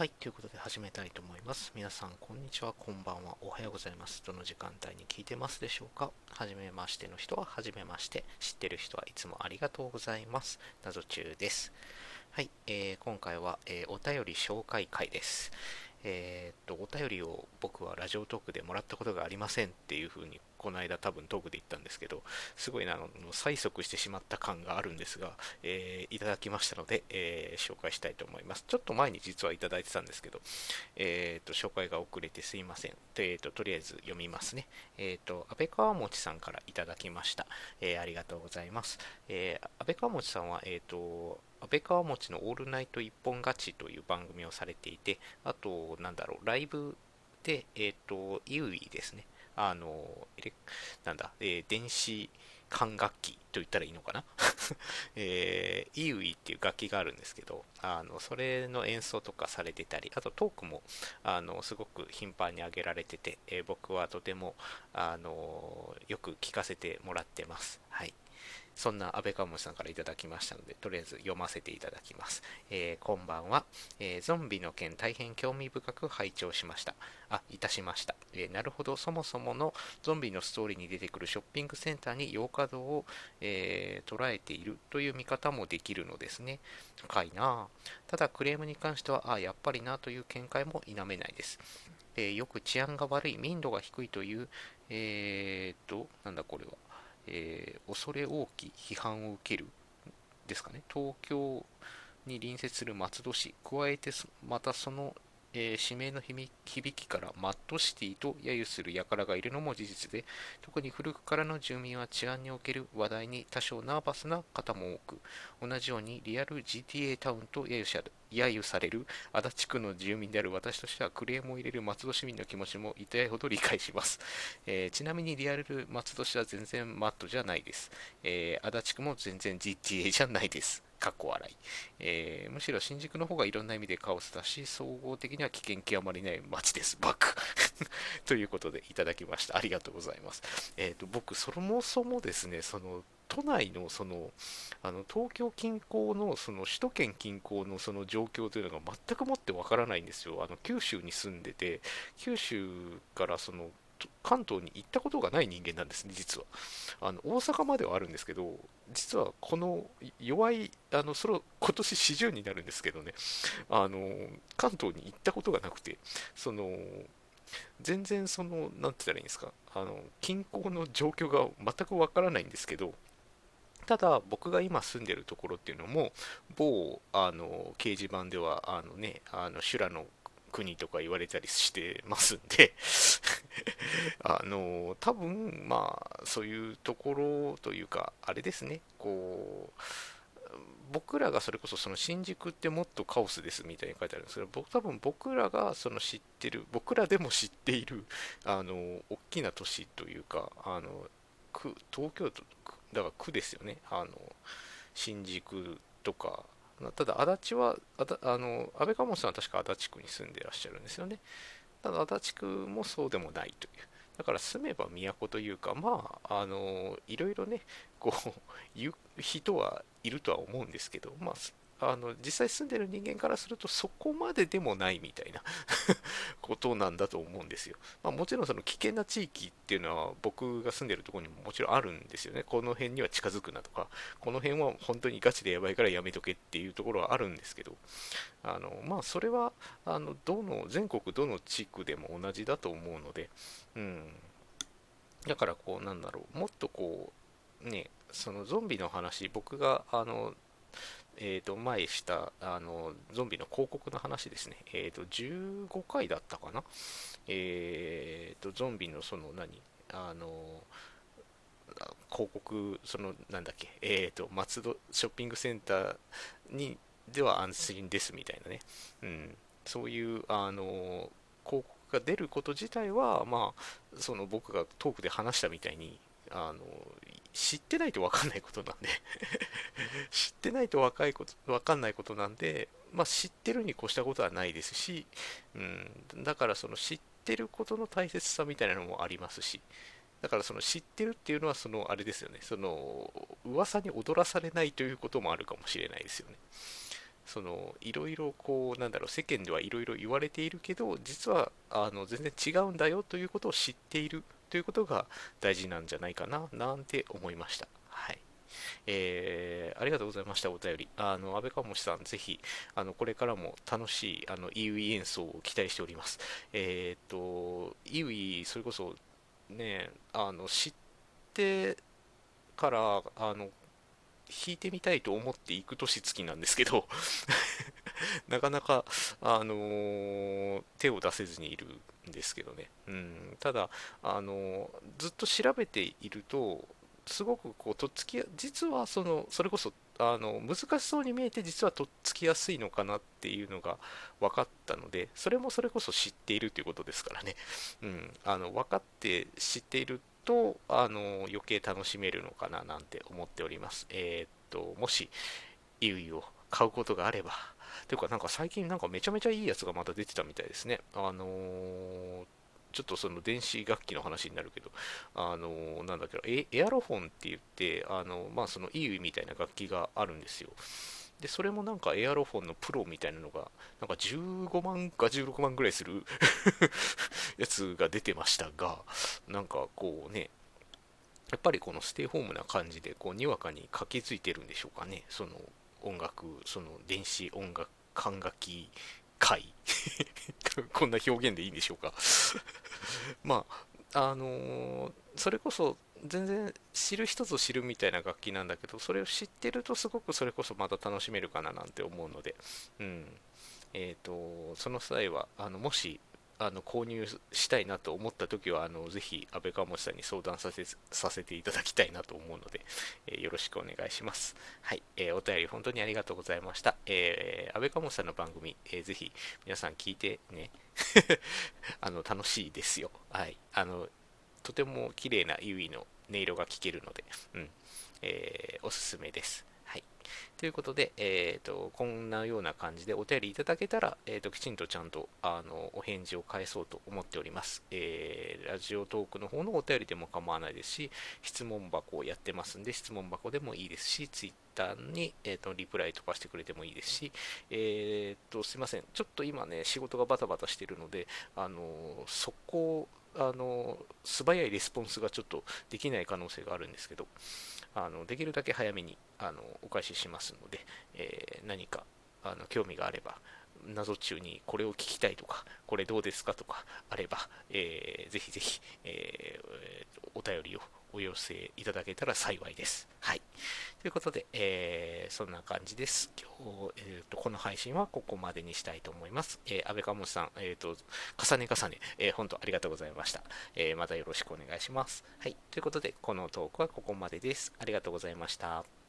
はい、ということで始めたいと思います。皆さん、こんにちは、こんばんは、おはようございます。どの時間帯に聞いてますでしょうか？はじめましての人は、はじめまして。知ってる人はいつもありがとうございます。謎中です。はい、えー、今回は、えー、お便り紹介会です。えー、っと、お便りを僕はラジオトークでもらったことがありませんっていうふうに、この間多分トークで言ったんですけど、すごいな、あの、催促してしまった感があるんですが、えー、いただきましたので、えー、紹介したいと思います。ちょっと前に実はいただいてたんですけど、えっと、紹介が遅れてすいません。えっと、とりあえず読みますね。えっと、安倍川餅さんからいただきました。えありがとうございます。え安倍川餅さんは、えっと、安倍川餅のオールナイト一本勝ちという番組をされていて、あと、なんだろう、ライブで、えっ、と、イウイですね。あの、なんだ、えー、電子管楽器と言ったらいいのかな？えー、イウイっていう楽器があるんですけど、あの、それの演奏とかされてたり、あとトークも、あの、すごく頻繁に上げられてて、えー、僕はとても、あの、よく聞かせてもらってます。はい。そんな安倍川さんからいただきましたので、とりあえず読ませていただきます。えー、こんばんは、えー、ゾンビの件大変興味深く拝聴しました。あ、いたしました。えー、なるほど、そもそものゾンビのストーリーに出てくるショッピングセンターに洋華堂を、えー捉えているという見方もできるのですね。深いなただクレームに関しては、あ、やっぱりなという見解も否めないです。えよく治安が悪い、民度が低いという、えー、っと、なんだこれは。えー、恐れ多き批判を受けるですかね、東京に隣接する松戸市、加えてまたその、えー、指名の響きからマッドシティと揶揄する輩がいるのも事実で、特に古くからの住民は治安における話題に多少ナーバスな方も多く、同じようにリアル GTA タウンと揶揄揶揄される足立区の住民である私としてはクレームを入れる松戸市民の気持ちも痛いほど理解します。えー、ちなみにリアル松戸市は全然マットじゃないです。えー、足立区も全然 GTA じゃないです。かっこ笑い、えー、むしろ新宿の方がいろんな意味でカオスだし、総合的には危険極まりない街です。バックということでいただきました。ありがとうございます。えっ、ー、と、僕、そもそもですね、その、都内のそのあの東京近郊のその首都圏近郊のその状況というのが全くもってわからないんですよ。あの九州に住んでて、九州からその関東に行ったことがない人間なんですね、実は。あの大阪まではあるんですけど、実はこの弱い、あのそれ今年40になるんですけどね、あの関東に行ったことがなくて、その全然その、なんて言ったらいいんですか、あの近郊の状況が全くわからないんですけど、ただ僕が今住んでるところっていうのも某あの掲示板ではあのねあの修羅の国とか言われたりしてますんで あの多分まあそういうところというかあれですね。こう僕らがそれこそその新宿ってもっとカオスですみたいに書いてあるんですけど僕多分僕らがその知ってる僕らでも知っている あの大きな都市というかあの区東京都だから区ですよね。あの新宿とか。ただ足立はあの安倍川本さんは確か足立区に住んでらっしゃるんですよね。ただ足立区もそうでもないという。だから住めば都というかまああのいろいろねこう言う人はいるとは思うんですけどまああの実際住んでる人間からするとそこまででもないみたいな ことなんだと思うんですよ。まあ、もちろんその危険な地域っていうのは僕が住んでるとこにももちろんあるんですよね。この辺には近づくなとか、この辺は本当にガチでやばいからやめとけっていうところはあるんですけど、あのまあそれはあのどの全国どの地区でも同じだと思うので、うん。だからこうなんだろう、もっとこうね、そのゾンビの話、僕があのえー、と前したあのゾンビの広告の話ですね、えー、と15回だったかな、えー、とゾンビのその何？あの広告、そのなんだっけ、えー、と松戸ショッピングセンターにでは安心ですみたいなね、うん、そういうあの広告が出ること自体は、まあ、その僕がトークで話したみたいにあの知ってないと分かんないことなんで。知ってないと若いこと分かんないことなんで、まあ、知ってるに越したことはないですし、うん、だからその知ってることの大切さみたいなのもありますしだからその知ってるっていうのはそのあれですよねその噂に踊らされないということもあるかもしれないですよね。そのいろいろこうなんだろう世間ではいろいろ言われているけど実はあの全然違うんだよということを知っているということが大事なんじゃないかななんて思いましたはいえー、ありがとうございました、お便り。あの、安倍かもしさん、ぜひ、あの、これからも楽しい、あの、イウイ演奏を期待しております。えっ、と、イウイ、それこそ、ね、あの、知ってから、あの、弾いてみたいと思っていく年月なんですけど なかなか、あのー、手を出せずにいるんですけどね。うん、ただ、あのー、ずっと調べていると、すごくこうとっつき実はそのそれこそあの難しそうに見えて実はとっつきやすいのかなっていうのが分かったのでそれもそれこそ知っているということですからね、うん、あの分かって知っているとあの余計楽しめるのかななんて思っております。えー、っともしイウイを買うことがあればというかなんか最近なんかめちゃめちゃいいやつがまた出てたみたいですねあのーちょっとその電子楽器の話になるけど、あの、なんだっけエ、アロフォンって言って、あの、まあ、その EU みたいな楽器があるんですよ。で、それもなんかエアロフォンのプロみたいなのが、なんか15万か16万ぐらいする やつが出てましたが、なんかこうね、やっぱりこのステイホームな感じで、こう、にわかに駆けついてるんでしょうかね。その音楽、その電子音楽、管楽器界 こんな表現でいいんでしょうか。まああのー、それこそ全然知る人ぞ知るみたいな楽器なんだけどそれを知ってるとすごくそれこそまた楽しめるかななんて思うので、うん。えーと、その際はあのもしあの購入したいなと思った時はあのぜひ安倍川さんに相談させさせていただきたいなと思うので、えー、よろしくお願いします。はい、えー、お便り本当にありがとうございました。えー、安倍川さんの番組、えー、ぜひ皆さん聞いてね、あの楽しいですよ。はい、あのとても綺麗なユイの音色が聞けるので、うんえー、おすすめです。ということで、えーと、こんなような感じでお便りいただけたら、えーと、きちんとちゃんとあのお返事を返そうと思っております、えー、ラジオトークの方のお便りでも構わないですし、質問箱をやってますんで、質問箱でもいいですし、ツイッターに、えーと、リプライとかしてくれてもいいですし、えーと、すいません、ちょっと今ね、仕事がバタバタしてるので、あの速攻あの素早いレスポンスがちょっとできない可能性があるんですけど、あのできるだけ早めにあのお返ししますので、えー、何かあの興味があれば、謎中にこれを聞きたいとか、これどうですかとかあれば、えー、ぜひぜひ、えー、お便りをお寄せいただけたら幸いです。はい。ということで、えー、そんな感じです。今日、えーと、この配信はここまでにしたいと思います。えー、安倍かもさん、えっ、ー、と、重ね重ね、えー、本当ありがとうございました。えー、またよろしくお願いします。はい。ということで、このトークはここまでです。ありがとうございました。